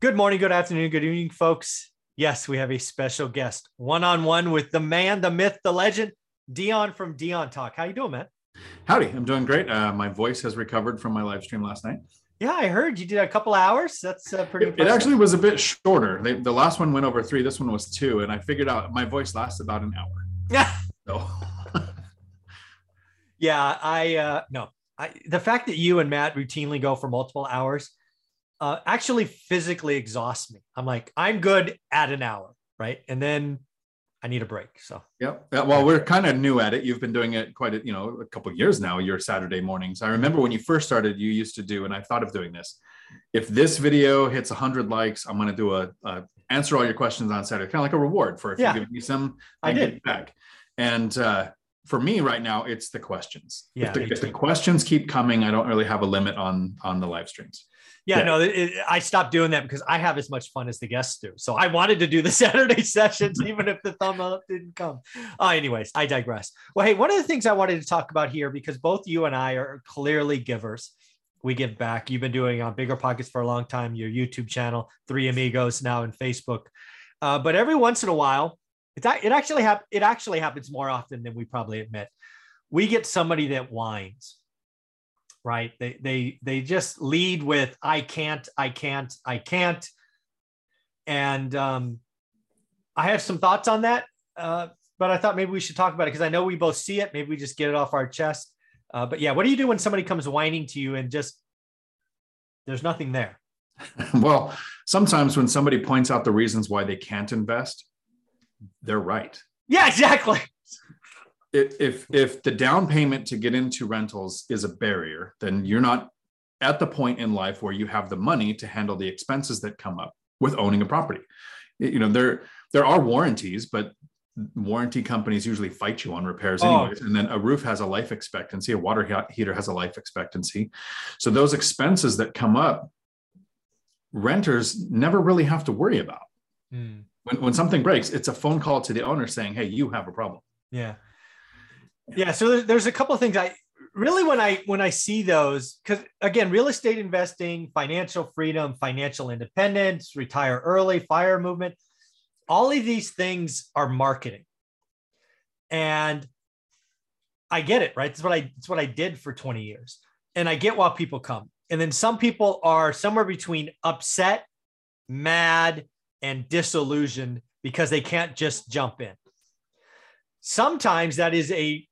Good morning, good afternoon, good evening, folks. Yes, we have a special guest, one on one with the man, the myth, the legend, Dion from Dion Talk. How you doing, man? Howdy, I'm doing great. Uh, my voice has recovered from my live stream last night. Yeah, I heard you did a couple hours. That's uh, pretty. It, it, actually was a bit shorter. They, the last one went over three. This one was two, and I figured out my voice lasts about an hour. Yeah. So. yeah, I uh, no. I, the fact that you and Matt routinely go for multiple hours uh, actually physically exhausts me. I'm like, I'm good at an hour, right? And then I need a break. So yeah. Well, we're kind of new at it. You've been doing it quite a you know a couple years now. Your Saturday mornings. I remember when you first started, you used to do, and I thought of doing this. If this video hits 100 likes, I'm going to do a, a, answer all your questions on Saturday, kind of like a reward for if yeah. you give me some. I did back. And uh, for me right now, it's the questions. Yeah. If the, if the questions keep coming, I don't really have a limit on on the live streams yeah, yeah. no, it, I stopped doing that because I have as much fun as the guests do. So I wanted to do the Saturday sessions, even if the thumb up didn't come. Uh, anyways, I digress. Well, hey, one of the things I wanted to talk about here, because both you and I are clearly givers, we give back. You've been doing on uh, Bigger Pockets for a long time, your YouTube channel, Three Amigos now and Facebook. Uh, but every once in a while, it, it actually hap- it actually happens more often than we probably admit. We get somebody that whines right? They they they just lead with I can't, I can't, I can't, and um, I have some thoughts on that. Uh, but I thought maybe we should talk about it because I know we both see it. Maybe we just get it off our chest. Uh, but yeah, what do you do when somebody comes whining to you and just there's nothing there? well, sometimes when somebody points out the reasons why they can't invest, they're right. Yeah, exactly if if the down payment to get into rentals is a barrier, then you're not at the point in life where you have the money to handle the expenses that come up with owning a property. You know, there there are warranties, but warranty companies usually fight you on repairs oh. anyways. Oh. And then a roof has a life expectancy, a water heater has a life expectancy. So those expenses that come up, renters never really have to worry about. Mm. When, when something breaks, it's a phone call to the owner saying, Hey, you have a problem. Yeah yeah so there's, a couple of things. I really when i when i see those because again real estate investing financial freedom financial independence retire early fire movement all of these things are marketing. And i get it right? It's what i it's what i did for 20 years. And i get why people come. And then some people are somewhere between upset mad and disillusioned because they can't just jump in. Sometimes that is a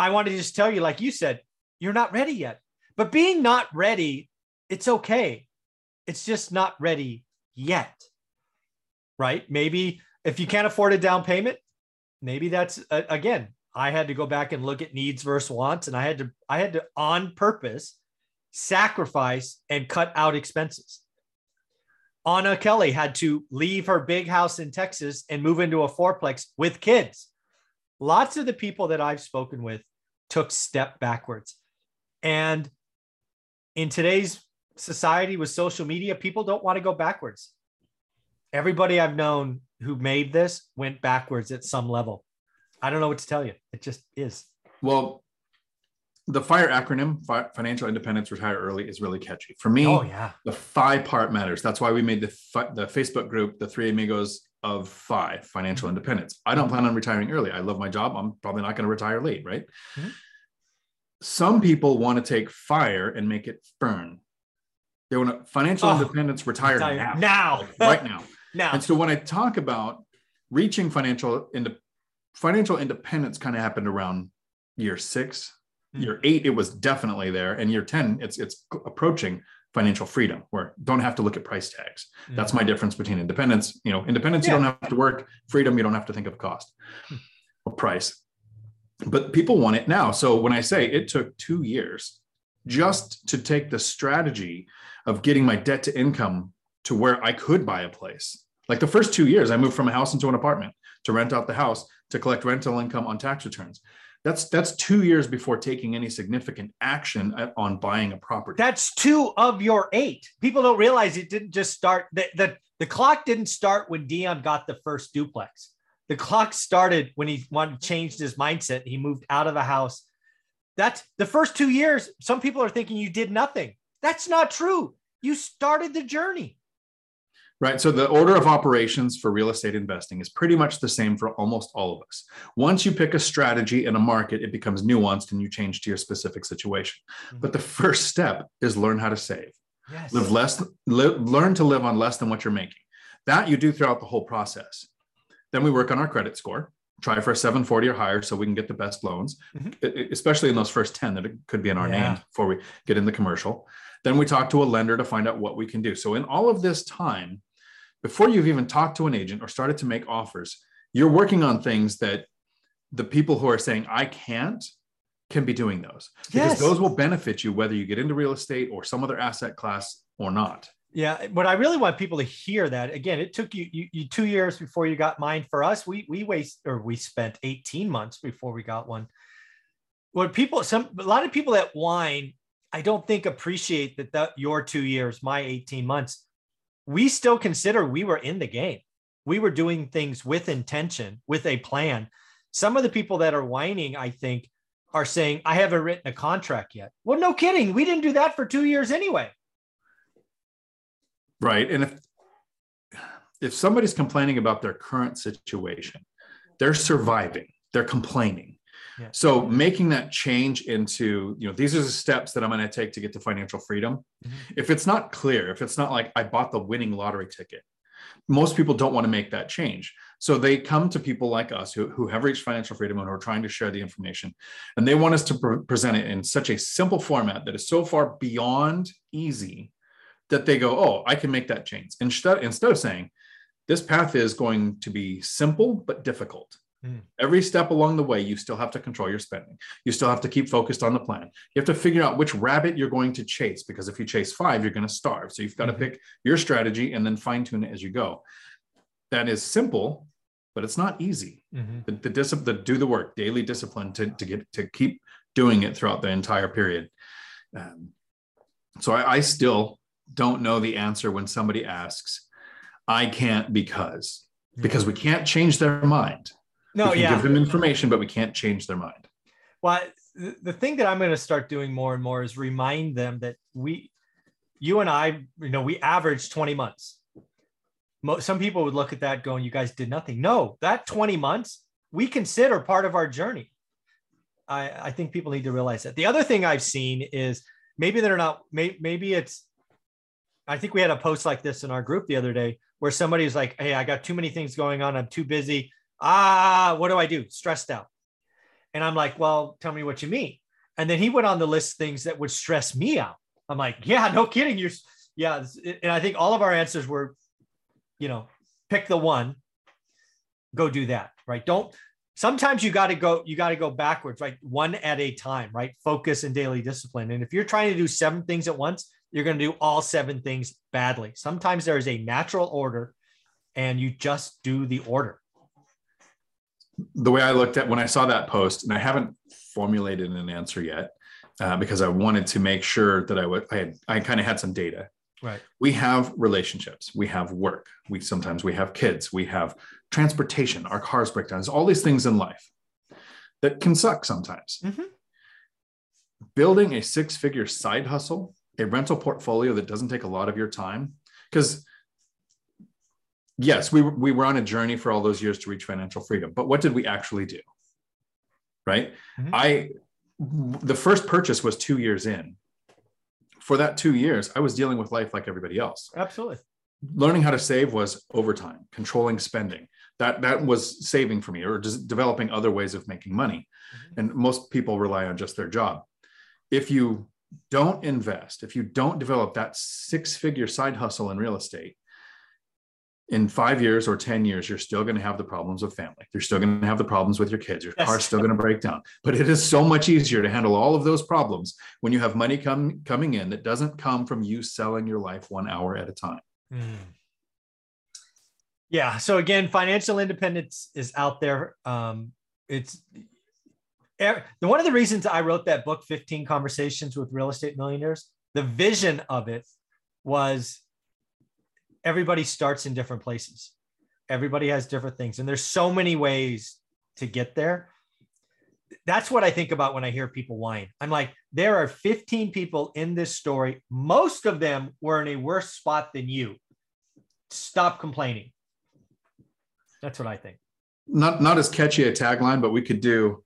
I wanted to just tell you, like you said, you're not ready yet. But being not ready, it's okay. It's just not ready yet. Right? Maybe if you can't afford a down payment, maybe that's uh, again, I had to go back and look at needs versus wants and I had to I had to on purpose sacrifice and cut out expenses. Anna Kelly had to leave her big house in Texas and move into a fourplex with kids lots of the people that I've spoken with took step backwards. And in today's society with social media, people don't want to go backwards. Everybody I've known who made this went backwards at some level. I don't know what to tell you. It just is. Well, the FIRE acronym, Financial Independence Retire Early, is really catchy. For me, oh, yeah. the FI part matters. That's why we made the, the Facebook group, the Three Amigos of FI financial mm-hmm. independence. I don't plan on retiring early. I love my job. I'm probably not going to retire late, right? Mm-hmm. Some people want to take fire and make it fern. They want to financial oh, independence retire, retire now. Now. Like right now. now. And so when I talk about reaching financial financial independence kind of happened around year 6 mm-hmm. Year eight, it was definitely there. And year 10, it's it's approaching financial freedom where don't have to look at price tags mm-hmm. that's my difference between independence you know independence yeah. you don't have to work freedom you don't have to think of cost hmm. or price but people want it now so when i say it took two years just to take the strategy of getting my debt to income to where i could buy a place like the first two years i moved from a house into an apartment to rent out the house to collect rental income on tax returns that's that's two years before taking any significant action on buying a property. That's two of your eight. People don't realize it didn't just start. The, the, the clock didn't start when Dion got the first duplex. The clock started when he wanted changed his mindset. He moved out of the house. That's the first two years. Some people are thinking you did nothing. That's not true. You started the journey. Right. So the order of operations for real estate investing is pretty much the same for almost all of us. Once you pick a strategy in a market, it becomes nuanced and you change to your specific situation. Mm-hmm. But the first step is learn how to save. Yes. Live less, live, learn to live on less than what you're making. That you do throughout the whole process. Then we work on our credit score, try for a 740 or higher so we can get the best loans, mm-hmm. especially in those first 10 that it could be in our yeah. name before we get in the commercial. Then we talk to a lender to find out what we can do. So in all of this time, before you've even talked to an agent or started to make offers, you're working on things that the people who are saying, I can't, can be doing those because yes. those will benefit you whether you get into real estate or some other asset class or not. Yeah, but I really want people to hear that. Again, it took you, you, you two years before you got mine. For us, we we waste or we spent 18 months before we got one. What people some a lot of people that whine, I don't think appreciate that that your two years, my 18 months we still consider we were in the game. We were doing things with intention, with a plan. Some of the people that are whining, I think, are saying, I haven't written a contract yet. Well, no kidding. We didn't do that for two years anyway. Right. And if if somebody's complaining about their current situation, they're surviving, they're complaining. So making that change into, you know, these are the steps that I'm going to take to get to financial freedom. Mm-hmm. If it's not clear, if it's not like I bought the winning lottery ticket, most people don't want to make that change. So they come to people like us who, who have reached financial freedom and who are trying to share the information. And they want us to pre- present it in such a simple format that is so far beyond easy that they go, oh, I can make that change. Instead, instead of saying, this path is going to be simple but difficult. Mm. Every step along the way, you still have to control your spending. You still have to keep focused on the plan. You have to figure out which rabbit you're going to chase because if you chase five, you're going to starve. So you've got mm-hmm. to pick your strategy and then fine tune it as you go. That is simple, but it's not easy. Mm-hmm. The, the discipline, the do the work, daily discipline to, to get to keep doing it throughout the entire period. Um, so I, I still don't know the answer when somebody asks, I can't because, because we can't change their mind no, yeah. Give them information, but we can't change their mind. Well, the thing that I'm going to start doing more and more is remind them that we, you and I, you know, we average 20 months. Some people would look at that going, you guys did nothing. No, that 20 months we consider part of our journey. I, I think people need to realize that. The other thing I've seen is maybe they're not, may, maybe it's, I think we had a post like this in our group the other day where somebody's like, Hey, I got too many things going on. I'm too busy ah, what do I do? Stressed out. And I'm like, well, tell me what you mean. And then he went on the list things that would stress me out. I'm like, yeah, no kidding. You're, yeah. And I think all of our answers were, you know, pick the one, go do that. Right. Don't, sometimes you got to go, you got to go backwards, right? One at a time, right? Focus and daily discipline. And if you're trying to do seven things at once, you're going to do all seven things badly. Sometimes there is a natural order and you just do the order the way I looked at when I saw that post, and I haven't formulated an answer yet uh, because I wanted to make sure that I would I had I kind of had some data. Right. We have relationships, we have work, we sometimes we have kids, we have transportation, our cars break down. There's all these things in life that can suck sometimes. Mm-hmm. Building a six-figure side hustle, a rental portfolio that doesn't take a lot of your time, because yes, we, we were on a journey for all those years to reach financial freedom, but what did we actually do? Right. Mm-hmm. I, the first purchase was two years in. For that two years, I was dealing with life like everybody else. Absolutely. Learning how to save was overtime, controlling spending. That that was saving for me, or just developing other ways of making money. Mm-hmm. And most people rely on just their job. If you don't invest, if you don't develop that six-figure side hustle in real estate, in five years or 10 years, you're still going to have the problems of family. You're still going to have the problems with your kids. Your yes. car's still going to break down. But it is so much easier to handle all of those problems when you have money come, coming in that doesn't come from you selling your life one hour at a time. Mm. Yeah. So again, financial independence is out there. Um, it's one of the reasons I wrote that book, 15 Conversations with Real Estate Millionaires, the vision of it was everybody starts in different places. Everybody has different things, and there's so many ways to get there. That's what I think about when I hear people whine. I'm like, there are 15 people in this story. Most of them were in a worse spot than you. stop complaining. That's what I think. Not not as catchy a tagline, but we could do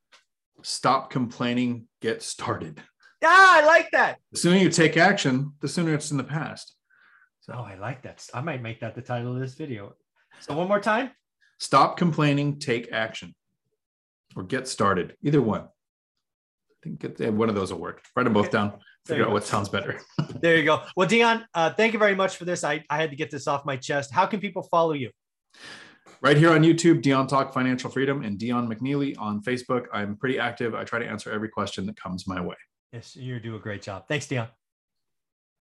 stop complaining, get started. Yeah, I like that. The sooner you take action, the sooner it's in the past. Oh, I like that. I might make that the title of this video. So one more time. Stop complaining, take action, or get started. Either one. I think get, one of those will work. Write them both down. Figure out what sounds better. there you go. Well, Dion, uh, thank you very much for this. I, I had to get this off my chest. How can people follow you? Right here on YouTube, Dion Talk Financial Freedom and Dion McNeeley on Facebook. I'm pretty active. I try to answer every question that comes my way. Yes, you do a great job. Thanks, Dion.